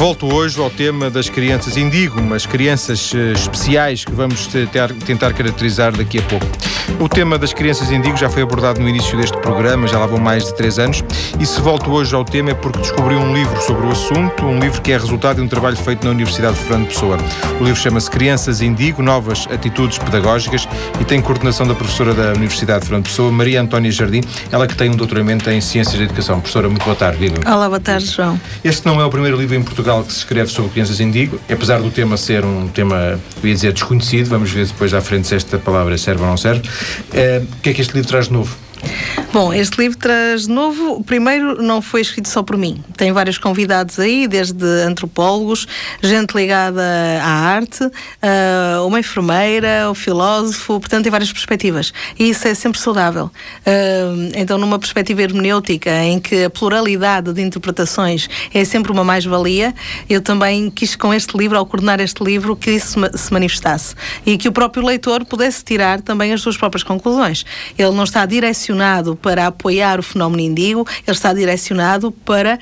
Volto hoje ao tema das crianças indigo, mas crianças eh, especiais que vamos tentar, tentar caracterizar daqui a pouco. O tema das crianças indigo já foi abordado no início deste programa, já lá vão mais de três anos, e se volto hoje ao tema é porque descobri um livro sobre o assunto, um livro que é resultado de um trabalho feito na Universidade de Fernando Pessoa. O livro chama-se Crianças Indigo, Novas Atitudes Pedagógicas e tem coordenação da professora da Universidade de Fernando Pessoa, Maria Antónia Jardim, ela que tem um doutoramento em Ciências da Educação. Professora, muito boa tarde. Viva. Olá, boa tarde, João. Este não é o primeiro livro em Portugal que se escreve sobre crianças indigo, apesar do tema ser um tema, eu ia dizer, desconhecido, vamos ver depois à frente se esta palavra serve ou não serve. Uh, o que é que este livro traz de novo? Bom, este livro traz novo. O primeiro não foi escrito só por mim. Tem vários convidados aí, desde antropólogos, gente ligada à arte, uh, uma enfermeira, um filósofo, portanto, tem várias perspectivas. E isso é sempre saudável. Uh, então, numa perspectiva hermenêutica, em que a pluralidade de interpretações é sempre uma mais-valia, eu também quis, com este livro, ao coordenar este livro, que isso se manifestasse. E que o próprio leitor pudesse tirar também as suas próprias conclusões. Ele não está direcionado para apoiar o fenómeno indígena, ele está direcionado para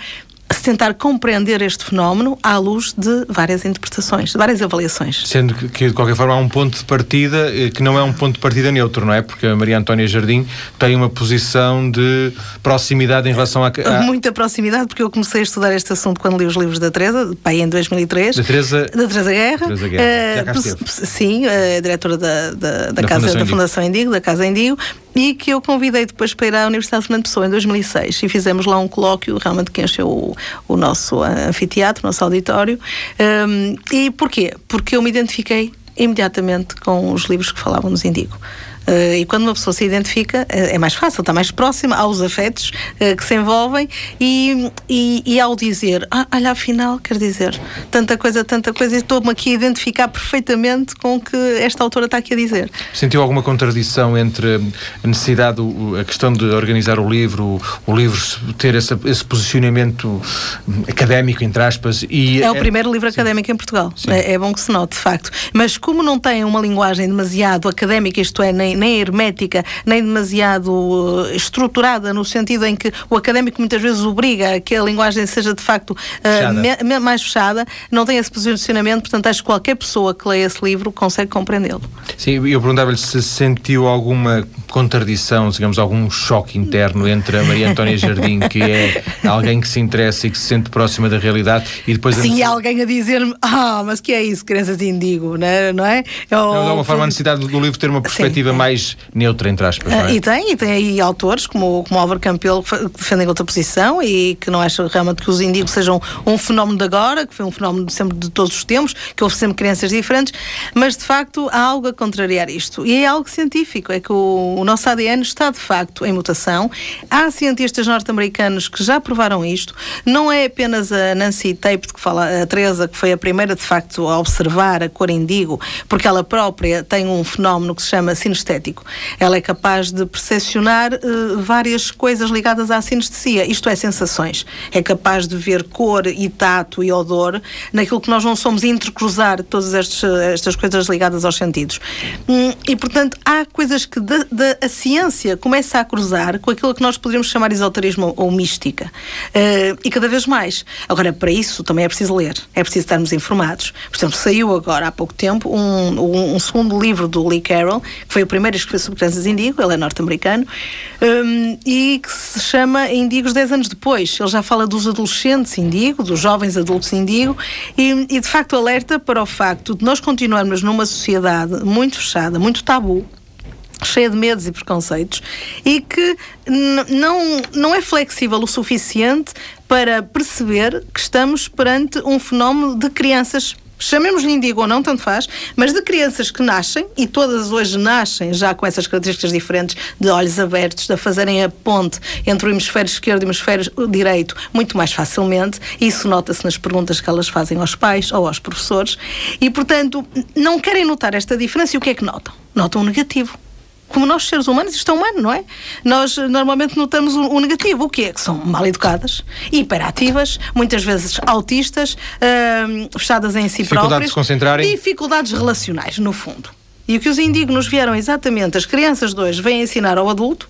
tentar compreender este fenómeno à luz de várias interpretações, de várias avaliações. Sendo que, de qualquer forma, há um ponto de partida eh, que não é um ponto de partida neutro, não é? Porque a Maria Antónia Jardim tem uma posição de proximidade em relação a... a... Muita proximidade, porque eu comecei a estudar este assunto quando li os livros da Teresa, pai em 2003. Da Teresa... Da Teresa Guerra. Teresa Guerra. Uh, sim, uh, diretora da, da, da, da Casa, Fundação da Fundação Indigo, da Casa Indigo, e que eu convidei depois para ir à Universidade de Fernando Pessoa em 2006 e fizemos lá um colóquio realmente que encheu o, nosso anfiteatro, o nosso auditório. Um, e porquê? Porque eu me identifiquei imediatamente com os livros que falavam nos Indigo. Uh, e quando uma pessoa se identifica, uh, é mais fácil, está mais próxima aos afetos uh, que se envolvem e, e, e, ao dizer, ah, olha, afinal, quer dizer, tanta coisa, tanta coisa, e estou-me aqui a identificar perfeitamente com o que esta autora está aqui a dizer. Sentiu alguma contradição entre a necessidade, a questão de organizar o livro, o livro ter esse, esse posicionamento académico, entre aspas, e... É o primeiro livro Sim. académico em Portugal, é, é, bom que se note, de facto. Mas como não tem uma linguagem demasiado académica, isto é, nem nem hermética, nem demasiado eh, estruturada, no sentido em que o académico muitas vezes obriga a que a linguagem seja de facto uh, me, mais fechada, não tem esse posicionamento, portanto acho que qualquer pessoa que leia esse livro consegue compreendê-lo. Sim, eu perguntava-lhe se sentiu alguma contradição, digamos, algum choque interno entre a Maria Antónia Jardim, que é alguém que se interessa e que se sente próxima da realidade, e depois... Sim, a... alguém a dizer-me, ah, mas que é isso, crianças de indigo, não é? Não é? Eu, de alguma forma a necessidade do livro ter uma perspectiva Sim. mais mais neutra, entre aspas. É? Uh, e tem, e tem aí autores como, como Álvaro Campelo que defendem outra posição e que não acham realmente que os indígenas sejam um fenómeno de agora, que foi um fenómeno sempre de todos os tempos, que houve sempre crianças diferentes, mas de facto há algo a contrariar isto. E é algo científico, é que o, o nosso ADN está de facto em mutação. Há cientistas norte-americanos que já provaram isto. Não é apenas a Nancy Tate que fala, a Teresa, que foi a primeira de facto a observar a cor indigo, porque ela própria tem um fenómeno que se chama sinestética Ela é capaz de percepcionar uh, várias coisas ligadas à sinestesia, isto é, sensações. É capaz de ver cor e tato e odor naquilo que nós não somos intercruzar todas estes, estas coisas ligadas aos sentidos. Hum, e, portanto, há coisas que de, de, a ciência começa a cruzar com aquilo que nós poderíamos chamar esoterismo ou, ou mística. Uh, e cada vez mais. Agora, para isso também é preciso ler, é preciso estarmos informados. Por exemplo, saiu agora há pouco tempo um, um, um segundo livro do Lee Carroll, que foi o primeiro primeiro escreveu sobre crianças indigo, ele é norte-americano, um, e que se chama Indigos 10 anos depois. Ele já fala dos adolescentes indigo, dos jovens adultos indigo, e, e de facto alerta para o facto de nós continuarmos numa sociedade muito fechada, muito tabu, cheia de medos e preconceitos e que não, não é flexível o suficiente para perceber que estamos perante um fenómeno de crianças chamemos-lhe indigo ou não, tanto faz, mas de crianças que nascem, e todas hoje nascem já com essas características diferentes, de olhos abertos, de fazerem a ponte entre o hemisfério esquerdo e o hemisfério direito muito mais facilmente, isso nota-se nas perguntas que elas fazem aos pais ou aos professores, e portanto não querem notar esta diferença e o que é que notam? Notam o negativo como nós seres humanos, isto é humano, não é? Nós normalmente notamos o, o negativo, o que é? Que são mal educadas, hiperativas, muitas vezes autistas, uh, fechadas em si dificuldades próprias. De se concentrarem. Dificuldades relacionais, no fundo. E o que os indignos vieram exatamente, as crianças de hoje vêm ensinar ao adulto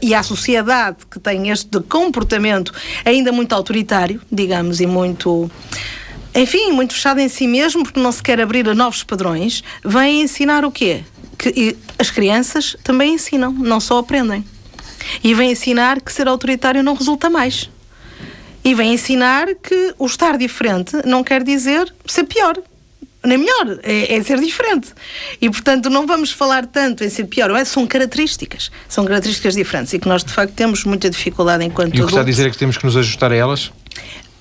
e à sociedade que tem este comportamento ainda muito autoritário, digamos, e muito enfim, muito fechado em si mesmo, porque não se quer abrir a novos padrões, vem ensinar o quê? Que as crianças também ensinam, não só aprendem. E vem ensinar que ser autoritário não resulta mais. E vem ensinar que o estar diferente não quer dizer ser pior nem melhor, é, é, ser diferente. E, portanto, não vamos falar tanto em ser pior, é, são características, são características diferentes e que nós, de facto, temos muita dificuldade enquanto E o que está a dizer é que temos que nos ajustar a elas?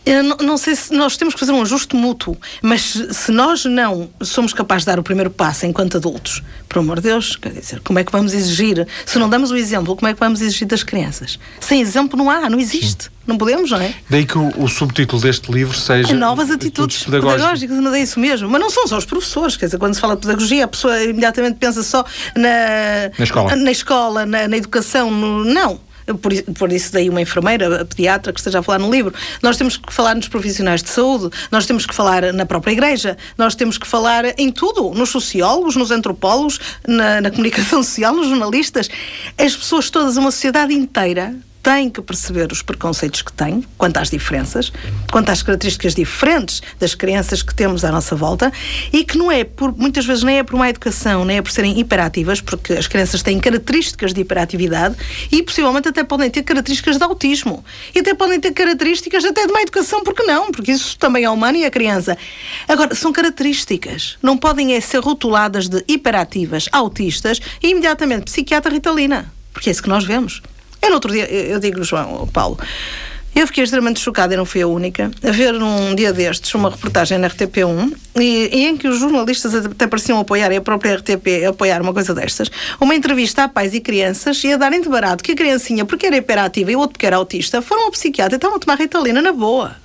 Eu não, não, sei se nós temos que fazer um ajuste mútuo, mas se nós não somos capazes de dar o primeiro passo enquanto adultos, por amor de Deus, quer dizer, como é que vamos exigir? Se não damos o exemplo, como é que vamos exigir das crianças? Sem exemplo não há, não existe. Sim. Não podemos, não é? Daí que o, o, subtítulo deste livro seja. Novas atitudes, pedagógicas. pedagógicas, mas é isso mesmo. Mas não são só os professores, quer dizer, quando se fala de pedagogia, a pessoa imediatamente pensa só na, na escola, na, escola, na, na educação. No, não por, por isso daí uma enfermeira, a pediatra que esteja a falar no livro. Nós temos que falar nos profissionais de saúde, nós temos que falar na própria igreja, nós temos que falar em tudo, nos sociólogos, nos antropólogos, na, na comunicação social, nos jornalistas. As pessoas todas, uma sociedade inteira tem que perceber os preconceitos que tem, quanto às diferenças, quanto às características diferentes das crianças que temos à nossa volta e que não é por, muitas vezes nem é por má educação, nem é por serem hiperativas, porque as crianças têm características de hiperatividade e possivelmente até podem ter características de autismo e até podem ter características até de má educação, porque não? Porque isso também é humano e é criança. Agora, são características, não podem é ser rotuladas de hiperativas, autistas e imediatamente psiquiatra ritalina, porque é isso que nós vemos. Eu no outro dia, eu digo João, Paulo, eu fiquei extremamente chocada, e não fui a única, a ver num dia destes uma reportagem na RTP1 e, e em que os jornalistas até pareciam apoiar, e a própria RTP apoiar uma coisa destas, uma entrevista a pais e crianças e a darem de barato que a criancinha, porque era hiperativa e o outro porque era autista, foram ao psiquiatra e estavam a tomar Ritalina na boa.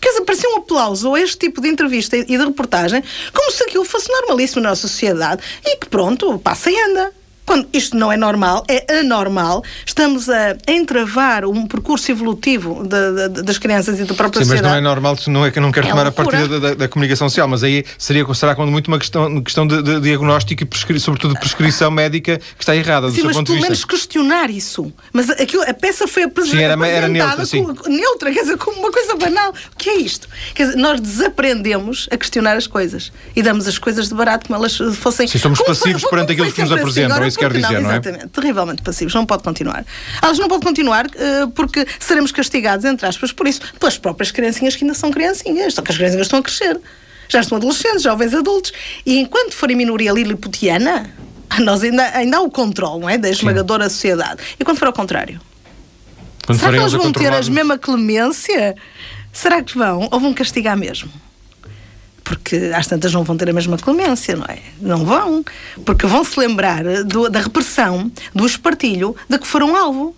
Quer dizer, parecia um aplauso a este tipo de entrevista e de reportagem, como se aquilo fosse normalíssimo na nossa sociedade e que pronto, passa e anda. Quando isto não é normal, é anormal, estamos a entravar um percurso evolutivo de, de, das crianças e da própria Sim, sociedade. mas não é normal, não é que eu não quero é tomar loucura. a partir da, da, comunicação social, mas aí seria, será quando muito uma questão, questão de, de diagnóstico e prescri, sobretudo de prescrição médica que está errada. Sim, mas pelo menos questionar isso. Mas aquilo, a peça foi apresentada, sim, era, era neutra, sim. Como, neutra, quer dizer, como uma coisa banal. O que é isto? Quer dizer, nós desaprendemos a questionar as coisas e damos as coisas de barato como elas fossem. Sim, somos passivos foi, perante aquilo que nos apresentam. Isso quer dizer, não, é? Exatamente, terrivelmente passivos, não pode continuar. Elas não pode continuar uh, porque seremos castigados, entre aspas, por isso, pelas próprias criancinhas que ainda são criancinhas, só que as criancinhas estão a crescer. Já estão adolescentes, jovens adultos. E enquanto forem minoria liliputiana, nós ainda, ainda há o controle, não é? Da esmagadora sociedade. E quando for ao contrário? Quando Será que eles vão ter a mesma clemência? Será que vão? Ou vão castigar mesmo? Porque às tantas não vão ter a mesma clemência, não é? Não vão, porque vão se lembrar do, da repressão, do espartilho de que foram alvo.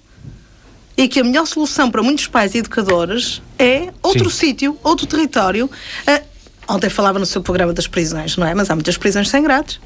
E que a melhor solução para muitos pais e educadores é outro sítio, outro território. Uh, ontem falava no seu programa das prisões, não é? Mas há muitas prisões sem grades.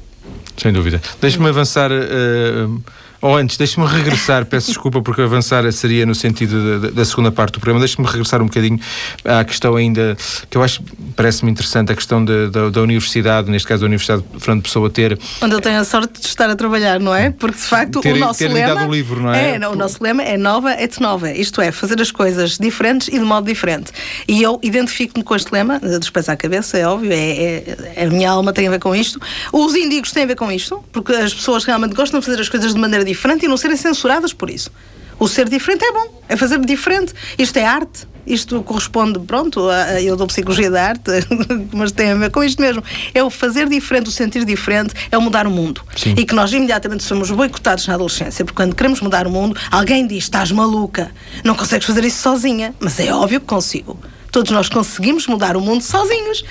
Sem dúvida. Deixe-me avançar. Uh ou antes, deixe-me regressar, peço desculpa porque avançar seria no sentido da, da segunda parte do programa, deixe-me regressar um bocadinho à questão ainda, que eu acho, parece-me interessante, a questão de, da, da, universidade, neste caso da Universidade de Fernando Pessoa ter... Onde eu tenho a sorte de estar a trabalhar, não é? Porque de facto ter, o nosso ter lema... o livro, não é? É, não, o nosso lema é nova et nova, isto é, fazer as coisas diferentes e de modo diferente. E eu identifico-me com este lema, dos pés à cabeça, é óbvio, é, é, a minha alma tem a ver com isto. Os índigos têm a ver com isto, porque as pessoas realmente gostam de fazer as coisas de maneira diferente e não serem censuradas por isso. O ser diferente é bom, é fazer diferente. Isto é arte. Isto corresponde, pronto, a, eu dou psicologia da arte, mas tem a ver com isto mesmo. É o fazer diferente, o sentir diferente, é o mudar o mundo. Sim. E que nós imediatamente somos boicotados na adolescência, porque quando queremos mudar o mundo, alguém diz: estás maluca, não consegues fazer isso sozinha. Mas é óbvio que consigo. Todos nós conseguimos mudar o mundo sozinhos.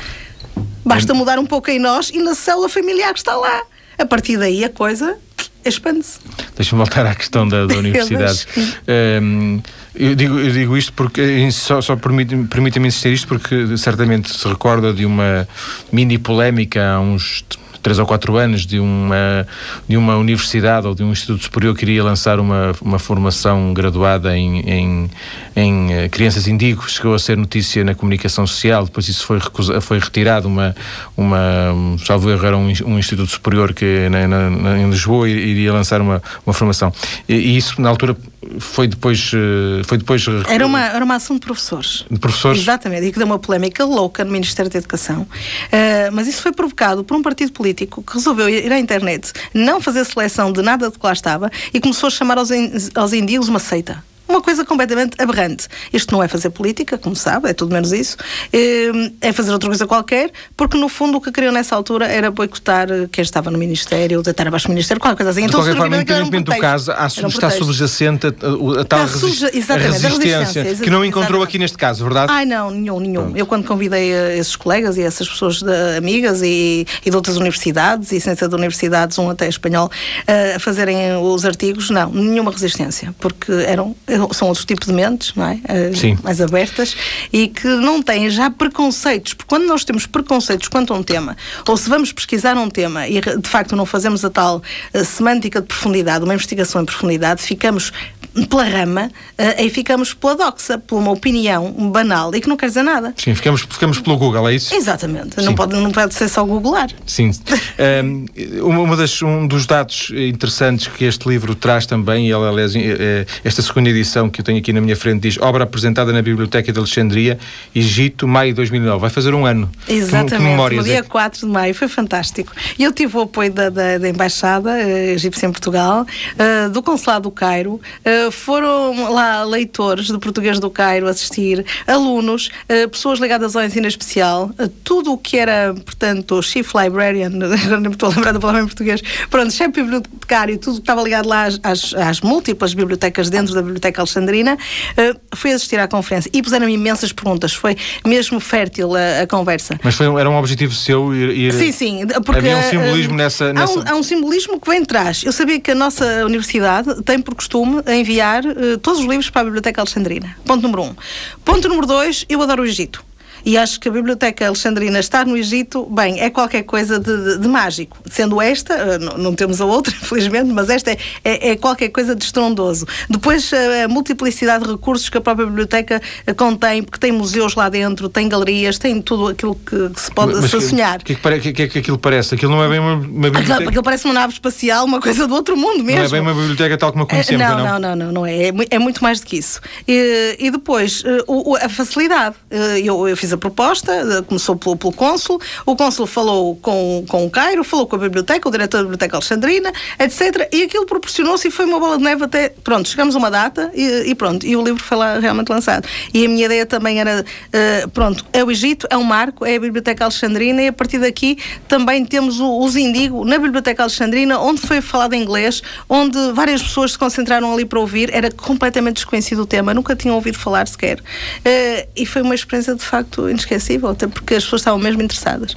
Basta mudar um pouco em nós e na célula familiar que está lá. A partir daí a coisa expande-se. Deixa-me voltar à questão da, da universidade. um, eu, digo, eu digo isto porque só, só permite-me permite insistir isto porque certamente se recorda de uma mini polémica há uns três ou quatro anos de uma, de uma universidade ou de um instituto superior que iria lançar uma, uma formação graduada em, em, em eh, crianças indígenas, chegou a ser notícia na comunicação social, depois isso foi, recusa, foi retirado, uma, uma, salvo erro, era um, um instituto superior que na, na, em Lisboa iria lançar uma, uma formação. E, e isso, na altura, foi depois. eh, Foi depois Era uma, era uma ação de professores. de professores. Exatamente, e que deu uma polémica louca no Ministério da Educação. Uh, mas isso foi provocado por um partido político que resolveu ir à internet, não fazer seleção de nada do que lá estava e começou a chamar aos, in- aos indígenas uma seita. Uma coisa completamente aberrante. Isto não é fazer política, como sabe, é tudo menos isso. Eh, É fazer outra coisa qualquer, porque no fundo o que queriam nessa altura era boicotar eh, quem estava no Ministério, deitar abaixo do Ministério, qualquer coisa assim. De Então, qualquer forma, era um independentemente do caso, há, um está subjacente a, a- tal resist- a resistência, que não encontrou exatamente. aqui neste caso, verdade? Ai, não, nenhum, nenhum. Eu, quando convidei eh, esses colegas e essas pessoas de- amigas e, e de outras universidades, e ser de universidades, um até espanhol, eh, a fazerem os artigos, não, nenhuma resistência, porque eram, são outros tipos de mentes, não é? Eh, Sim. Mais abertas e que não têm já preconceitos, porque quando nós temos preconceitos quanto a um tema, ou se vamos pesquisar um tema e de facto não fazemos a tal eh, semântica de profundidade, uma investigação em profundidade, ficamos pela rama eh, e ficamos pela doxa, por uma opinião banal e que não quer dizer nada. Sim, ficamos, ficamos pelo Google, é isso? Exatamente. Sim. Não pode, não pode ser só googlar. Sim. Um, uma das, um dos dados interessantes que este livro traz também, e ele, aliás, eh, esta segunda edição que eu tenho aqui na minha frente diz obra apresentada na Biblioteca de Alexandria, Egito, maio de 2009. Vai fazer um ano. Que- Exatamente, Que, memórias no é dia que- 4 de maio, foi fantástico. E eu tive o apoio da, da, da Embaixada eh, Egípcia em Portugal, eh, do Consulado do Cairo, eh, foram lá leitores do português do Cairo assistir, alunos, eh, pessoas ligadas ao ensino especial, eh, tudo o que era, portanto, Chief Librarian, não me estou a lembrar da palavra em português, pronto, chefe bibliotecário, tudo que estava ligado lá às, às, às múltiplas bibliotecas dentro da Biblioteca Alexandrina, eh, foi assistir à conferência e puseram-me imensas perguntas, foi mesmo fértil a, a conversa. Mas foi, era um objetivo seu ir. ir- Sim, sim. Porque, Havia um simbolismo eh, nessa- há nessa- um, há um simbolismo que vem de trás. Eu sabia que a nossa universidade tem por costume enviar eh, todos os livros para a Biblioteca Alexandrina. Ponto número um. Ponto número dois, eu adoro o Egito. E acho que a Biblioteca Alexandrina estar no Egito, bem, é qualquer coisa de, de- de mágico. Sendo esta, eh, não, não temos a outra, infelizmente, mas esta é, é- é qualquer coisa de estrondoso. Depois, eh, a multiplicidade de recursos que a própria biblioteca eh, contém, porque tem museus lá dentro, tem galerias, tem tudo aquilo que, que se pode Mas se que- sonhar. O que, é que, que, que é que aquilo parece? Aquilo não é bem uma, uma Aquilo, biblioteca. aquilo parece uma nave espacial, uma coisa do outro mundo mesmo. Não é bem uma biblioteca tal como a conhecemos, Eh, não? não, não, não, não é. É, mu- é muito mais do que isso. E, e depois, o- o- a facilidade. Eu, eu fiz a proposta, eh, começou pelo, pelo cônsul, o cônsul falou com, com o Cairo, falou com a biblioteca, o diretor da Biblioteca Alexandrina, etc. E aquilo proporcionou-se e foi uma bola de neve até. Pronto, chegamos a uma data e, e pronto. E o livro foi lá realmente lançado. E a minha ideia também era: eh, pronto, é o Egito, é um marco, é a Biblioteca Alexandrina e a partir daqui também temos o, os Indigo na Biblioteca Alexandrina, onde foi falado inglês, onde várias pessoas se concentraram ali para ouvir. Era completamente desconhecido o tema, nunca tinham ouvido falar sequer. Eh, e foi uma experiência de facto inesquecível, até porque as pessoas estavam mesmo interessadas.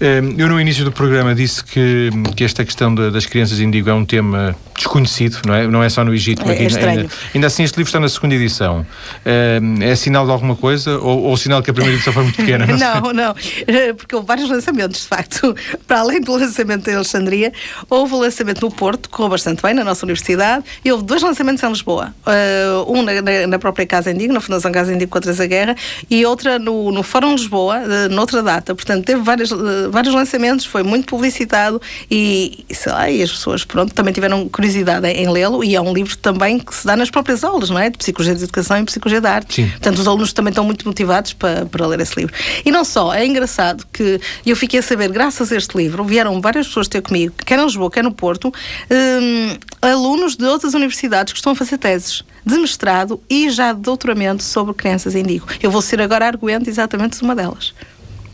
Eh, Eu, no início do programa, disse que, que esta questão da- das crianças índigo é um tema desconhecido, não é? Não é só no Egito. É- aqui é ainda- ainda, assim, este livro está na segunda edição. Eh, É sinal de alguma coisa ou, ou sinal que a primeira edição foi muito pequena? Não, não, eh, porque houve vários lançamentos, de facto. Para além do lançamento em Alexandria, houve o lançamento no Porto, que correu bastante bem, na nossa universidade, e houve dois lançamentos em Lisboa. Eh, um na, na- própria Casa Indigo, na Fundação Casa Indigo com a Guerra, e outra no, no Fórum Lisboa, eh, noutra data. Portanto, teve vários, eh, vários lançamentos, foi muito publicitado e, sei lá, e as pessoas, pronto, também tiveram curiosidade em, lê-lo, e é um livro também que se dá nas próprias aulas, não é? De Psicologia de Educação e Psicologia da Arte. Sim. Portanto, os alunos também estão muito motivados para, para ler esse livro. E não só, é engraçado que eu fiquei a saber, graças a este livro, vieram várias pessoas ter comigo, quer em Lisboa, quer no Porto, hum, alunos de outras universidades que estão a fazer teses de mestrado e já de doutoramento sobre crianças indigo. Eu vou ser agora arguente exatamente de uma delas.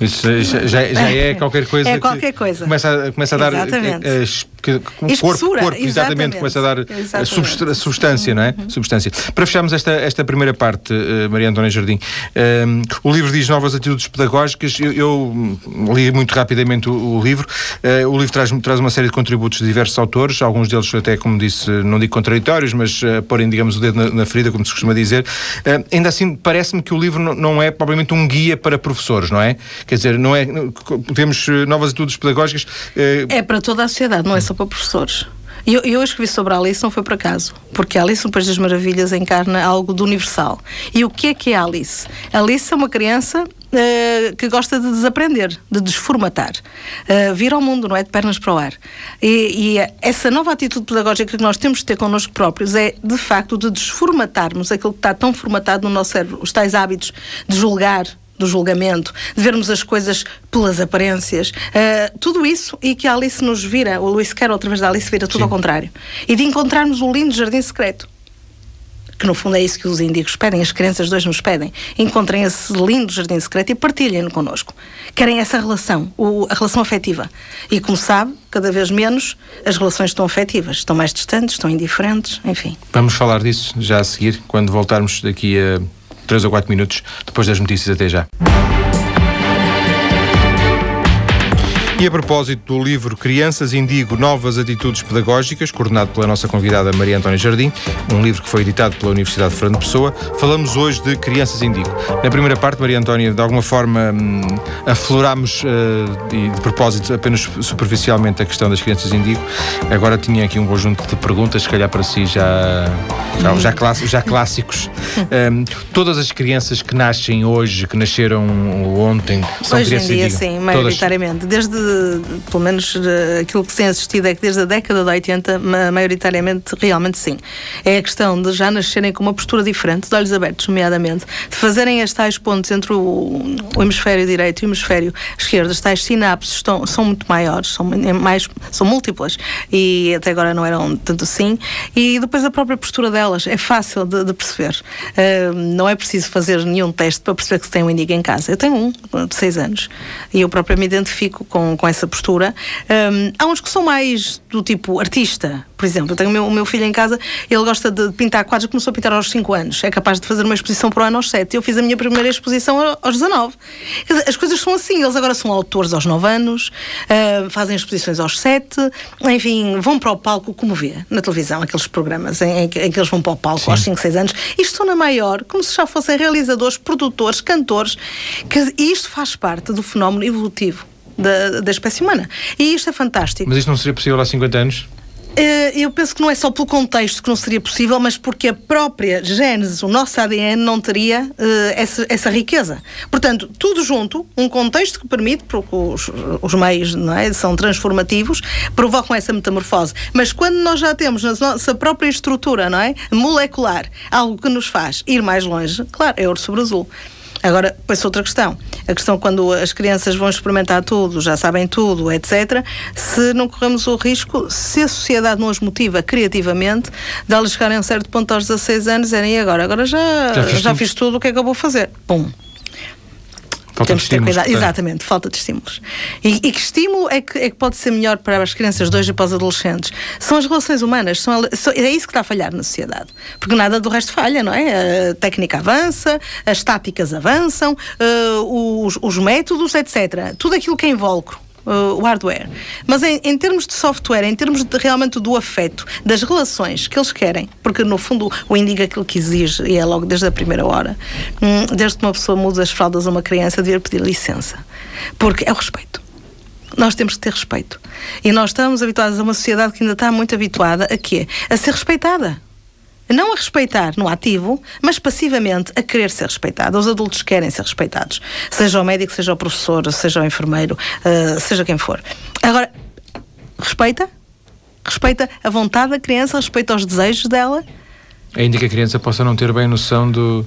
Isso já, já- já é qualquer coisa. É que qualquer coisa. Começa a, começa a dar. Exatamente. eh, eh, que- um corpo, Espessura, corpo, exatamente, exatamente. começa a dar a. Uhum. substra- substância, não é? Substância. Para fecharmos esta, esta primeira parte, eh, Maria Antônia Jardim, eh, o livro diz novas atitudes pedagógicas. Eu, eu, hum, li muito rapidamente o, o livro. Eh, o livro traz, traz uma série de contributos de diversos autores, alguns deles até, como disse, não digo contraditórios, mas eh, porem, digamos, o dedo na, na ferida, como se costuma dizer. Eh, ainda assim, parece-me que o livro não, é propriamente um guia para professores, não é? Quer dizer, não é. Temos eh, novas atitudes pedagógicas. eh, É para toda a sociedade, não é só para professores. E Eu, eu escrevi sobre a Alice, não foi por acaso, porque a Alice, no País das Maravilhas, encarna algo de universal. E o que é que é a Alice? A Alice é uma criança uh, que gosta de desaprender, de desformatar, uh, vir ao mundo, não é? De pernas para o ar. E, e, essa nova atitude pedagógica que nós temos de ter connosco próprios é, de facto, de desformatarmos aquilo que está tão formatado no nosso cérebro, os tais hábitos de julgar, do julgamento, de vermos as coisas pelas aparências, uh, tudo isso e que a Alice nos vira, o Luís Carroll, através da Alice, vira tudo Sim. ao contrário. E de encontrarmos o lindo jardim secreto que no fundo é isso que os índigos pedem, as crianças dois nos pedem. Encontrem esse lindo jardim secreto e partilhem-no connosco. Querem essa relação, o, a relação afetiva. E como sabe, cada vez menos as relações estão afetivas, estão mais distantes, estão indiferentes, enfim. Vamos falar disso já a seguir, quando voltarmos daqui a 3 ou 4 minutos, depois das notícias. Até já. E a propósito do livro Crianças Indigo Novas Atitudes Pedagógicas, coordenado pela nossa convidada Maria Antónia Jardim, um livro que foi editado pela Universidade de Fernando Pessoa, falamos hoje de Crianças Indigo. Na primeira parte, Maria Antónia, de alguma forma hum, aflorámos, uh, e de propósito apenas superficialmente, a questão das crianças Indigo. Agora tinha aqui um conjunto de perguntas, se calhar para si já, já, já, clássicos. Já clássicos. Um, todas as crianças que nascem hoje, que nasceram ontem, são hoje crianças em dia, Indigo? sim, maioritariamente. Desde pelo menos aquilo que tem assistido é que desde a década de 80, maioritariamente, realmente sim. É a questão de já nascerem com uma postura diferente, de olhos abertos, nomeadamente, de fazerem as tais pontos entre o, o hemisfério direito e o hemisfério esquerdo, as tais sinapses estão, são muito maiores, são, mais, são múltiplas e até agora não eram tanto assim. E depois a própria postura delas é fácil de, de perceber. Uh, não é preciso fazer nenhum teste para perceber que se tem um índigo em casa. Eu tenho um de 6 anos e eu própria me identifico com com, essa postura. Um, há uns que são mais do tipo artista, por exemplo. Eu tenho o meu, o meu filho em casa, ele gosta de pintar quadros, começou a pintar aos 5 anos. É capaz de fazer uma exposição para o ano aos 7. Eu fiz a minha primeira exposição aos 19. Dizer, as coisas são assim, eles agora são autores aos 9 anos, uh, fazem exposições aos 7, enfim, vão para o palco, como vê na televisão, aqueles programas em, em, que, em que, eles vão para o palco Sim. aos 5, 6 anos. Isto são na maior, como se já fossem realizadores, produtores, cantores, que, e isto faz parte do fenómeno evolutivo da, da espécie humana. E isto é fantástico. Mas isto não seria possível há 50 anos? Eh, eu penso que não é só pelo contexto que não seria possível, mas porque a própria gênese, o nosso ADN, não teria uh, essa, essa, riqueza. Portanto, tudo junto, um contexto que permite, porque os, os meios não é, são transformativos, provocam essa metamorfose. Mas quando nós já temos na nossa própria estrutura não é, molecular algo que nos faz ir mais longe, claro, é ouro sobre azul. Agora, depois outra questão. A questão quando as crianças vão experimentar tudo, já sabem tudo, etc., se não corremos o risco, se a sociedade não as motiva criativamente, de elas chegarem a um certo ponto aos 16 anos, e agora, agora já, já, fiz, já tudo. fiz tudo o que é que eu vou fazer. Pum. Falta Temos de ter cuidado. Exatamente, falta de estímulos. E, e que estímulo é que, é que, pode ser melhor para as crianças de hoje e para os adolescentes? São as relações humanas, são, são, é isso que está a falhar na sociedade. Porque nada do resto falha, não é? A técnica avança, as táticas avançam, uh, os, os métodos, etc. Tudo aquilo que é invólucro uh, o hardware. Mas em, em, termos de software, em termos de, realmente do afeto, das relações que eles querem, porque no fundo o indica aquilo que exige, e é logo desde a primeira hora, hum, desde que uma pessoa muda as fraldas a uma criança, devia pedir licença. Porque é o respeito nós temos que ter respeito. E nós estamos habituados a uma sociedade que ainda está muito habituada a quê? A ser respeitada não a respeitar no ativo, mas passivamente a querer ser respeitada. Os adultos querem ser respeitados, seja o médico, seja o professor, seja o enfermeiro, uh, seja quem for. Agora, respeita? Respeita a vontade da criança, respeita os desejos dela. Ainda que a criança possa não ter bem noção do,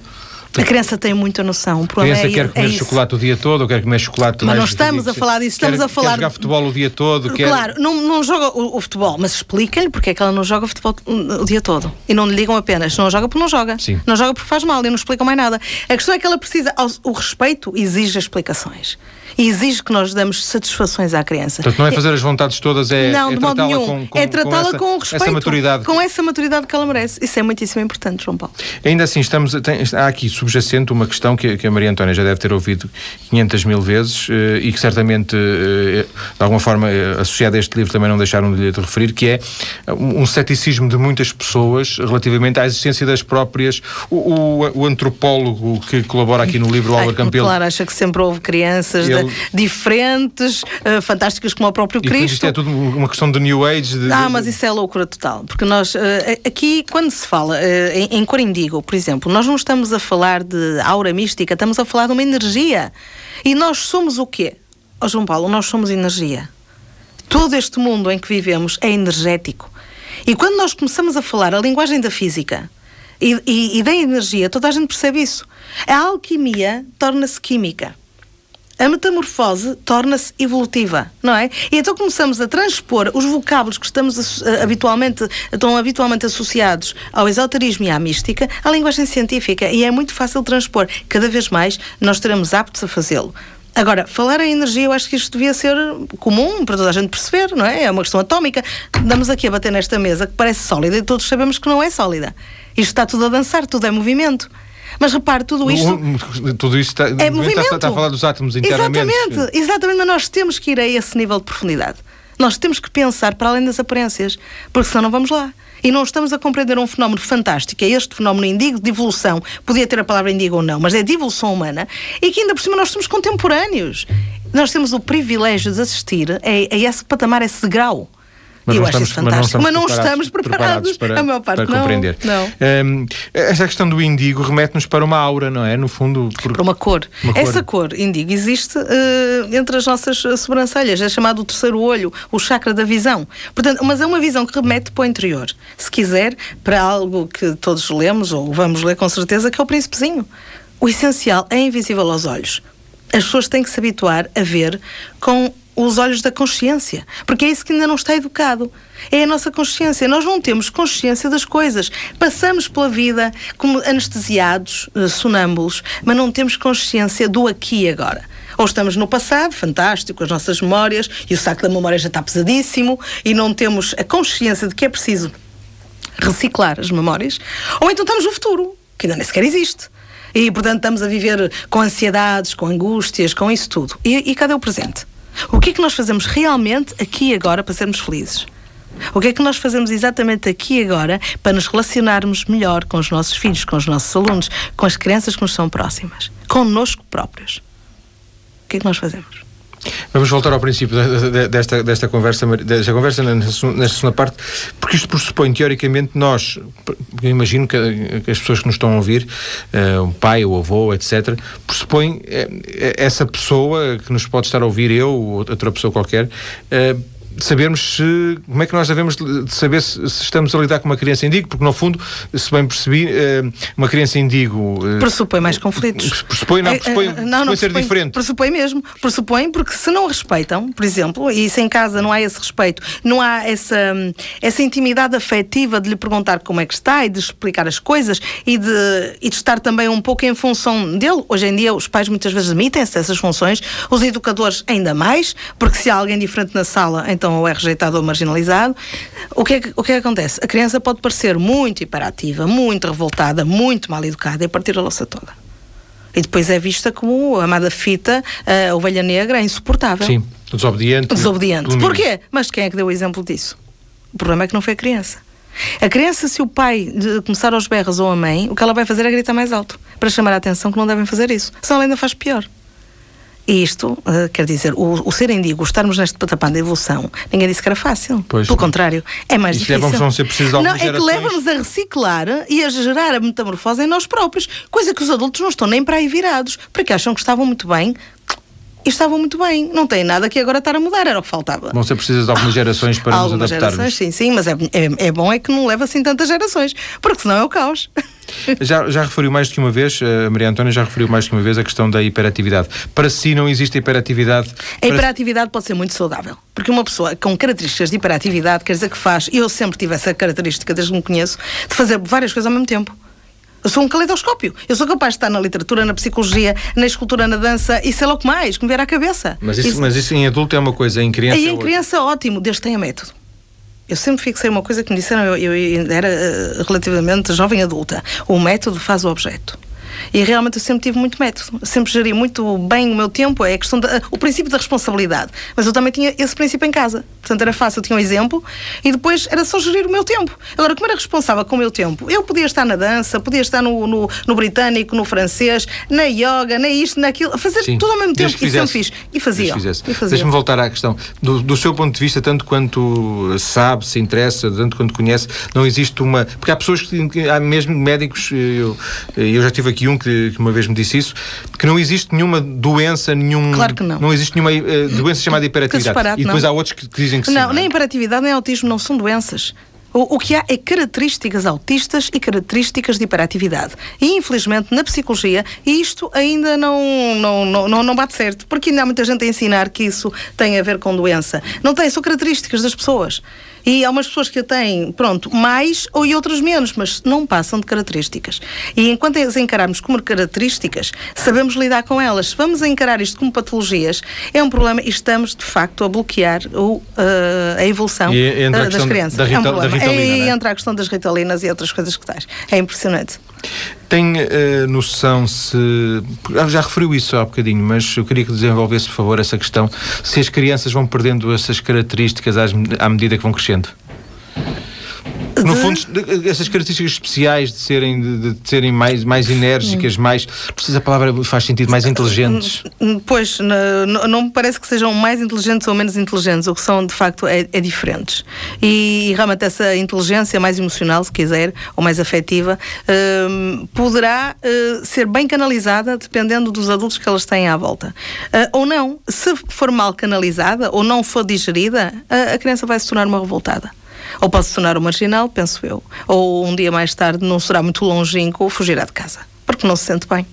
a criança tem muita noção. A criança é, quer comer é chocolate o dia todo ou quer comer chocolate Mas não estamos a falar disso, estamos quer, a falar. Quer jogar futebol o dia todo. Quer... Claro, não, não joga o, o futebol, mas explica-lhe porque é que ela não joga futebol o dia todo. E não lhe ligam apenas, não joga porque não joga. Sim. Não joga porque faz mal e não explicam mais nada. A questão é que ela precisa, o respeito exige explicações exige que nós damos satisfações à criança. Portanto, não é fazer as vontades todas, é, não, é de modo nenhum. Com, com, é tratá-la com, com respeito, essa maturidade. com essa maturidade que ela merece. Isso é muitíssimo importante, João Paulo. Ainda assim, estamos, tem, há aqui subjacente uma questão que, que, a Maria Antónia já deve ter ouvido 500 mil vezes uh, e que certamente, uh, de alguma forma, associada a este livro também não deixaram de lhe referir, que é um, um ceticismo de muitas pessoas relativamente à existência das próprias. O, o, o antropólogo que colabora aqui no livro, o Álvaro Campelo. Claro, acha que sempre houve crianças ele... diferentes uh, fantásticas como o próprio e Cristo. Isto é tudo uma questão de New Age. De, ah, mas isso é loucura total. Porque nós, uh, aqui, quando se fala uh, em, em Corindigo, por exemplo, nós não estamos a falar de aura mística, estamos a falar de uma energia. E nós somos o quê? Oh, João Paulo, nós somos energia. Todo este mundo em que vivemos é energético. E quando nós começamos a falar a linguagem da física e, e, e da energia, toda a gente percebe isso. A alquimia torna-se química a metamorfose torna-se evolutiva, não é? E então começamos a transpor os vocábulos que estamos habitualmente, estão habitualmente associados ao esoterismo e à mística à linguagem científica e é muito fácil transpor. Cada vez mais nós estaremos aptos a fazê-lo. Agora, falar em energia, eu acho que isto devia ser comum para toda a gente perceber, não é? É uma questão atómica. Andamos aqui a bater nesta mesa que parece sólida e todos sabemos que não é sólida. Isto está tudo a dançar, tudo é movimento. Mas repare, tudo isto. tudo isto está, é movimento. Está, está, a falar dos átomos internamente. Exatamente, exatamente, mas nós temos que ir a esse nível de profundidade. Nós temos que pensar para além das aparências, porque senão não vamos lá. E não estamos a compreender um fenómeno fantástico, é este fenómeno indigo de evolução, podia ter a palavra indigo ou não, mas é de evolução humana, e que ainda por cima nós somos contemporâneos. Nós temos o privilégio de assistir a, a esse patamar, a esse grau mas eu acho isso fantástico. Mas não estamos, preparados, para, a maior parte para compreender. Não. Um, essa questão do índigo remete-nos para uma aura, não é? No fundo, por... para uma cor. uma. Essa cor índigo existe uh, entre as nossas sobrancelhas, é chamado o terceiro olho, o chakra da visão. Portanto, mas é uma visão que remete para o interior. Se quiser, para algo que todos lemos, ou vamos ler com certeza, que é o príncipezinho. O essencial é invisível aos olhos. As pessoas têm que se habituar a ver com os olhos da consciência, porque é isso que ainda não está educado. É a nossa consciência. Nós não temos consciência das coisas. Passamos pela vida como anestesiados, eh, sonâmbulos, mas não temos consciência do aqui e agora. Ou estamos no passado, fantástico, as nossas memórias, e o saco da memória já está pesadíssimo, e não temos a consciência de que é preciso reciclar as memórias, ou então estamos no futuro, que ainda nem sequer existe. E, portanto, estamos a viver com ansiedades, com angústias, com isso tudo. E, e cadê o presente? O que é que nós fazemos realmente aqui e agora para sermos felizes? O que é que nós fazemos exatamente aqui e agora para nos relacionarmos melhor com os nossos filhos, com os nossos alunos, com as crianças que nos são próximas, connosco próprios? O que é que nós fazemos? Vamos voltar ao princípio desta, desta conversa, desta conversa nesta segunda parte, porque isto pressupõe, teoricamente, nós, eu imagino que, as pessoas que nos estão a ouvir, uh, um pai, o avô, etc., pressupõe uh, essa pessoa que nos pode estar a ouvir, eu ou outra pessoa qualquer, sabermos se, como é que nós devemos de saber se, se, estamos a lidar com uma criança indigo, porque no fundo, se bem percebi, eh, uma criança indigo... Eh, pressupõe mais conflitos. Pressupõe, não, pressupõe, é, não, não, ser diferente. Pressupõe mesmo, pressupõe porque se não respeitam, por exemplo, e se em casa não há esse respeito, não há essa, essa intimidade afetiva de lhe perguntar como é que está e de explicar as coisas e de, e de estar também um pouco em função dele. Hoje em dia os pais muitas vezes admitem-se essas funções, os educadores ainda mais, porque se há alguém diferente na sala, então então ou é rejeitado ou marginalizado. O que, é que, o que é que acontece? A criança pode parecer muito hiperativa, muito revoltada, muito mal educada e partir a louça toda. E depois é vista como a amada fita, a ovelha negra, é insuportável. Sim, desobediente. Desobediente. Porquê? Mas quem é que deu o exemplo disso? O problema é que não foi a criança. A criança, se o pai começar aos berros ou a mãe, o que ela vai fazer é gritar mais alto, para chamar a atenção que não devem fazer isso. Senão ela ainda faz pior. Isto, uh, quer dizer, o, o ser indigo, estarmos neste patamar de evolução, ninguém disse que era fácil. Pois. Pelo contrário, é mais Isso difícil. Leva-nos a ser preciso de não, é que leva-nos a reciclar e a gerar a metamorfose em nós próprios, coisa que os adultos não estão nem para aí virados, porque acham que estavam muito bem e estavam muito bem. Não tem nada que agora estar a mudar, era o que faltava. Vão ser precisas de algumas gerações para algumas nos adaptarmos. Gerações, sim, sim, mas é, é, é, bom é que não leva assim tantas gerações, porque senão é o caos. Já, já referiu mais do que uma vez, a eh, Maria Antónia já referiu mais do que uma vez a questão da hiperatividade. Para si não existe hiperatividade? A hiperatividade pode ser muito saudável, porque uma pessoa com características de hiperatividade quer dizer que faz, eu sempre tive essa característica desde que me conheço, de fazer várias coisas ao mesmo tempo. Eu sou um caleidoscópio. Eu sou capaz de estar na literatura, na psicologia, na escultura, na dança e sei lá o que mais, que me vier à cabeça. Mas isso, isso, mas isso em adulto é uma coisa, em criança. E em é criança é ótimo, desde que tenha método. Eu sempre fixei uma coisa que me disseram, eu, eu era uh, relativamente jovem adulta. O método faz o objeto. E realmente eu sempre tive muito método, sempre geri muito bem o meu tempo, é a questão da, o princípio da responsabilidade. Mas eu também tinha esse princípio em casa. Portanto, era fácil, eu tinha um exemplo e depois era só gerir o meu tempo. Agora, como era responsável com o meu tempo? Eu podia estar na dança, podia estar no, no, no britânico, no francês, na yoga, na isto, naquilo, fazer Sim, tudo ao mesmo tempo. E sempre fiz. E fazia. fazia. Deixa-me voltar à questão. Do, do seu ponto de vista, tanto quanto sabe, se interessa, tanto quanto conhece, não existe uma. Porque há pessoas que. Há mesmo médicos, eu, eu já estive aqui aqui um que, que, uma vez me disse isso, que não existe nenhuma doença, nenhum. Claro que não. Não existe nenhuma uh, doença chamada hiperatividade. e depois não. há outros que, que dizem que não, sim. Não, nem hiperatividade nem autismo não são doenças. O, o, que há é características autistas e características de hiperatividade. E, infelizmente, na psicologia, isto ainda não, não, não, não bate certo, porque ainda há muita gente a ensinar que isso tem a ver com doença. Não tem, são características das pessoas. E há umas pessoas que a têm, pronto, mais ou e outras menos, mas não passam de características. E enquanto as encararmos como características, sabemos lidar com elas. Se vamos encarar isto como patologias, é um problema e estamos, de facto, a bloquear o, uh, a evolução e a das crianças. Da, é um problema. Ritalina, e é? entra a questão das ritalinas e outras coisas que tais. É impressionante. Tem uh, noção se. Já referiu isso há bocadinho, mas eu queria que desenvolvesse, por favor, essa questão. Se as crianças vão perdendo essas características à medida que vão crescendo? No fundo, essas características especiais de serem, de, de serem mais, mais enérgicas, mais. Precisa a palavra faz sentido, mais inteligentes. Pois, não, não me parece que sejam mais inteligentes ou menos inteligentes. O que são, de facto, é, é diferentes. E, e realmente essa inteligência mais emocional, se quiser, ou mais afetiva, uh, poderá uh, ser bem canalizada dependendo dos adultos que elas têm à volta. Uh, ou não. Se for mal canalizada ou não for digerida, a criança vai se tornar uma revoltada. Ou pode se tornar marginal, penso eu. Ou um dia mais tarde não será muito longínquo fugirá de casa. Porque não se sente bem.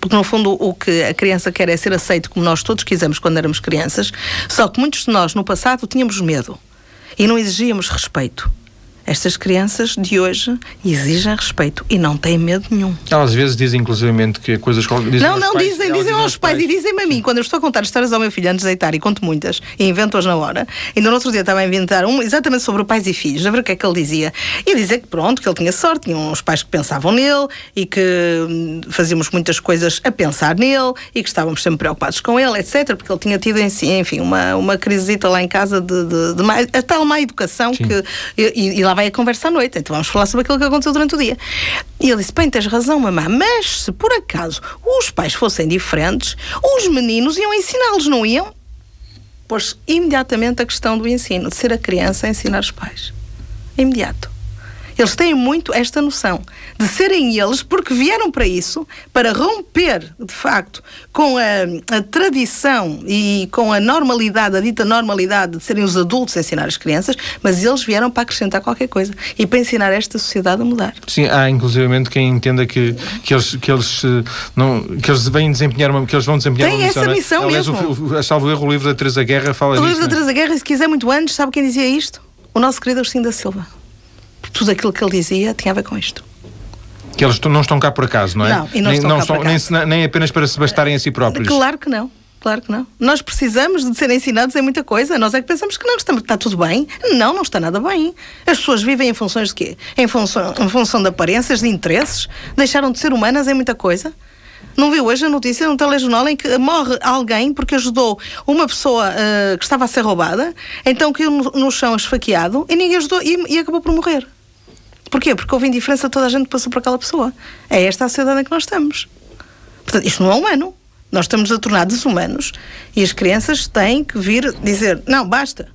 Porque, no fundo, o que a criança quer é ser aceito como nós todos quisemos quando éramos crianças, só que muitos de nós, no passado, tínhamos medo e não exigíamos respeito. Estas crianças de hoje exigem respeito e não têm medo nenhum. Elas às vezes dizem, inclusivamente, que coisas. Dizem não, não, pais, dizem, dizem aos pais, pais, e dizem-me a mim. Quando eu estou a contar histórias ao meu filho antes de deitar, e conto muitas, e invento-as na hora. Ainda no outro dia estava a inventar um exatamente sobre pais e filhos, a ver o que é que ele dizia. E dizer que, pronto, que ele tinha sorte, tinha uns pais que pensavam nele e que hum, fazíamos muitas coisas a pensar nele e que estávamos sempre preocupados com ele, etc. Porque ele tinha tido, enfim, uma, uma crisita lá em casa de, de, de, de a tal má educação Sim. que. E, e lá vai a conversa à noite então vamos falar sobre aquilo que aconteceu durante o dia. E ele disse: Bem, tens razão, mamã, mas se por acaso os pais fossem diferentes, os meninos iam ensiná-los, não iam? Pôs imediatamente a questão do ensino, de ser a criança a ensinar os pais. Imediato. Eles têm muito esta noção de serem eles, porque vieram para isso, para romper, de facto, com a, a, tradição e com a normalidade, a dita normalidade de serem os adultos a ensinar as crianças, mas eles vieram para acrescentar qualquer coisa e para ensinar esta sociedade a mudar. Sim, há inclusivamente quem entenda que, que, eles, que, eles, eh, não, que eles vêm desempenhar uma, que eles vão desempenhar Tem uma missão. essa missão é? Aliás, mesmo. O, o, salvo erro, o livro da Teresa Guerra fala disso. O livro da é? Teresa Guerra, e se quiser muito antes, sabe quem dizia isto? O nosso querido Agostinho da Silva tudo aquilo que ele dizia tinha a ver com isto. Que eles não estão cá por acaso, não é? Não, e não nem, estão não cá estão, por acaso. Nem, nem apenas para se bastarem a si próprios. Claro que não. Claro que não. Nós precisamos de ser ensinados em muita coisa. Nós é que pensamos que não, está, está tudo bem. Não, não está nada bem. As pessoas vivem em funções de quê? Em função, em função de aparências, de interesses. Deixaram de ser humanas em muita coisa. Não viu hoje a notícia num telejornal em que morre alguém porque ajudou uma pessoa uh, que estava a ser roubada, então caiu no, no chão esfaqueado e ninguém ajudou e, e acabou por morrer. Porquê? Porque houve indiferença, toda a gente passou por aquela pessoa. É esta a sociedade em que nós estamos. Portanto, isto não é humano. Nós estamos a tornar desumanos e as crianças têm que vir dizer: não, basta.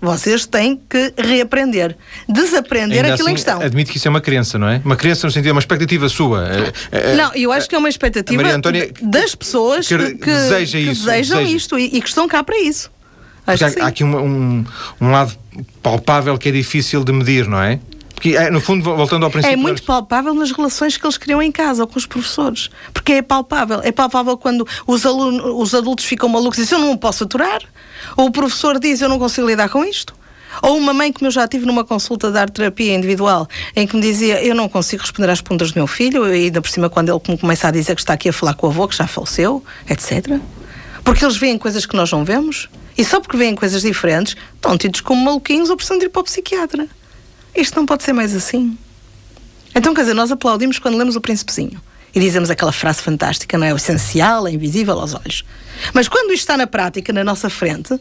Vocês têm que reaprender, desaprender Ainda aquilo assim, em questão. Admito que isso é uma crença, não é? Uma crença no sentido, é uma expectativa sua. Não, eu acho que é uma expectativa das pessoas que, que, deseja que isso, desejam deseja. isto e, e, que estão cá para isso. Há, há aqui um, um, um lado palpável que é difícil de medir, não é? Porque, no fundo, voltando ao princípio. É muito palpável nas relações que eles criam em casa ou com os professores. Porque é palpável. É palpável quando os, alunos, os adultos ficam malucos e dizem: Eu não posso aturar. Ou o professor diz: Eu não consigo lidar com isto. Ou uma mãe que eu já tive numa consulta de arte terapia individual, em que me dizia: Eu não consigo responder às perguntas do meu filho, e ainda por cima, quando ele começa a dizer que está aqui a falar com o avô, que já faleceu, etc. Porque eles veem coisas que nós não vemos. E só porque veem coisas diferentes, estão tidos como maluquinhos ou precisam de ir para o psiquiatra. Isto não pode ser mais assim. Então, quer dizer, nós aplaudimos quando lemos o Príncipezinho e dizemos aquela frase fantástica, não é? O essencial é invisível aos olhos. Mas quando isto está na prática, na nossa frente,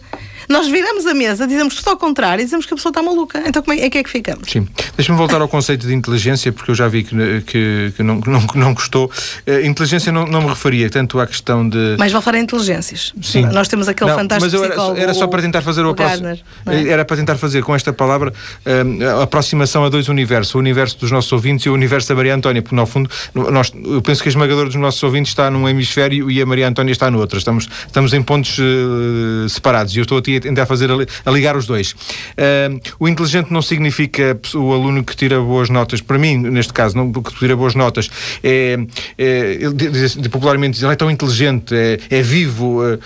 nós viramos a mesa, dizemos tudo ao contrário e dizemos que a pessoa está maluca. Então, como é, é que é que ficamos? Sim. Deixa-me voltar ao conceito de inteligência, porque eu já vi que, que, que não, não, não gostou. Uh, inteligência não, não me referia tanto à questão de. Mas vou falar em inteligências. Sim. Nós temos aquele não, fantástico Mas eu era, era só para tentar fazer o, o Gardner, é? Era para tentar fazer com esta palavra uh, a aproximação a dois universos: o universo dos nossos ouvintes e o universo da Maria Antónia, porque, no fundo, nós, penso que a esmagadora dos nossos ouvintes está num hemisfério e a Maria Antónia está no outro. Estamos, estamos em pontos uh, separados e eu estou aqui a tentar fazer a, ligar os dois. Uh, o inteligente não significa o aluno que tira boas notas. Para mim, neste caso, não que tira boas notas. É, é, ele, popularmente ele é tão inteligente, é, é vivo. Uh,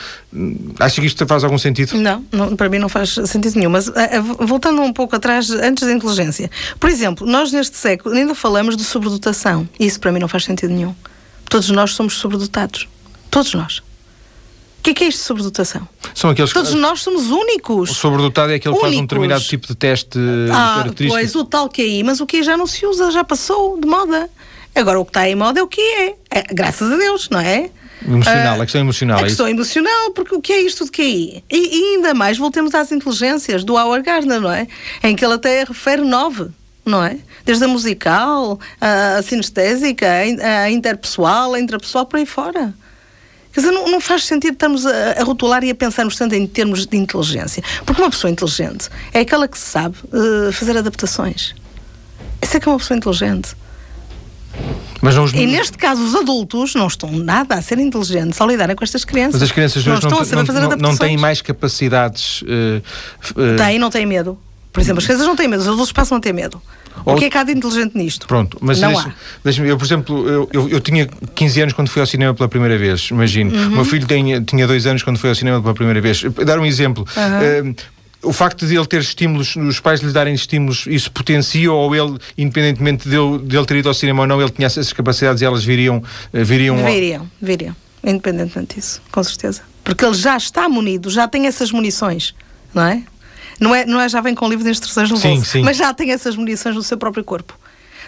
acha que isto faz algum sentido? Não, não, para mim não faz sentido nenhum. Mas voltando um pouco atrás, antes da inteligência. Por exemplo, nós neste século ainda falamos de sobredotação. Isso para mim não faz sentido nenhum. Todos nós somos sobredotados. Todos nós. O que é, que é isto de sobredotação? São aqueles Todos que... nós somos únicos. O sobredotado é aquele que faz um determinado tipo de teste ah, característico. Pois, o tal QI, mas o QI já não se usa, já passou de moda. Agora o que está em moda é o que é. é graças a Deus, não é? Emocional, uh, a questão emocional. A é questão emocional, porque o que é isto de QI? E, e ainda mais, voltemos às inteligências do Howard Gardner, não é? Em que ele até refere nove não é? Desde a musical, a sinestésica, a interpessoal, a intrapessoal, por aí fora. Quer dizer, não, não faz sentido estarmos a, a, rotular e a pensarmos tanto em termos de inteligência. Porque uma pessoa inteligente é aquela que sabe uh, fazer adaptações. Essa é que é uma pessoa inteligente. Mas os... E neste caso, os adultos não estão nada a ser inteligentes ao lidarem com estas crianças. Mas as crianças não, estão a saber fazer não, não têm mais capacidades. Uh, uh... Têm, não têm medo. Por exemplo, as crianças não têm medo, os adultos passam a ter medo. O que é que há de inteligente nisto? Pronto, mas não deixa, deixa eu, por exemplo, eu, eu, eu, tinha 15 anos quando fui ao cinema pela primeira vez, imagino. Uhum. O meu filho tinha, tinha dois anos quando foi ao cinema pela primeira vez. Dar um exemplo. Uhum. Uh, o facto de ele ter estímulos, os pais lhe darem estímulos, isso potencia ou ele, independentemente de ele, de ele ter ido ao cinema ou não, ele tinha essas capacidades e elas viriam. Eh, viriam, viriam, viriam, independentemente disso, com certeza. Porque ele já está munido, já tem essas munições, não é? Não é, não é já vem com livro de instruções no sim, bolso, sim. mas já tem essas munições no seu próprio corpo.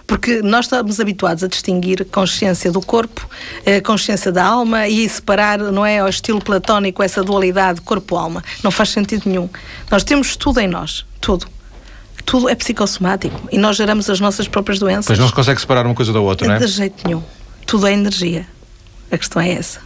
Porque nós estamos habituados a distinguir consciência do corpo, eh, consciência da alma e separar, não é, ao estilo platónico, essa dualidade corpo-alma. Não faz sentido nenhum. Nós temos tudo em nós, tudo tudo é psicossomático e nós geramos as nossas próprias doenças. Mas não se consegue separar uma coisa da outra, não é? De jeito nenhum. Tudo é energia. A questão é essa.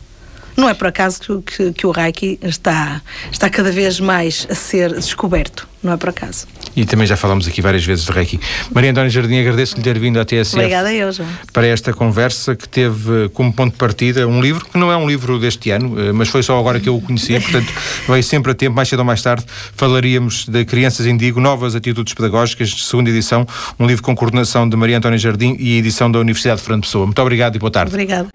Não é por acaso que, que, que, o Reiki está, está cada vez mais a ser descoberto. Não é por acaso. E também já falamos aqui várias vezes de Reiki. Maria Antónia Jardim, agradeço-lhe ter vindo à TSF. Obrigada eu, João. Para esta conversa que teve como ponto de partida um livro que não é um livro deste ano, eh, mas foi só agora que eu o conhecia, portanto veio sempre a tempo, mais cedo ou mais tarde, falaríamos de Crianças Indigo, Novas Atitudes Pedagógicas, segunda edição, um livro com coordenação de Maria Antónia Jardim e edição da Universidade de Fernando Pessoa. Muito obrigado e boa tarde. Obrigado.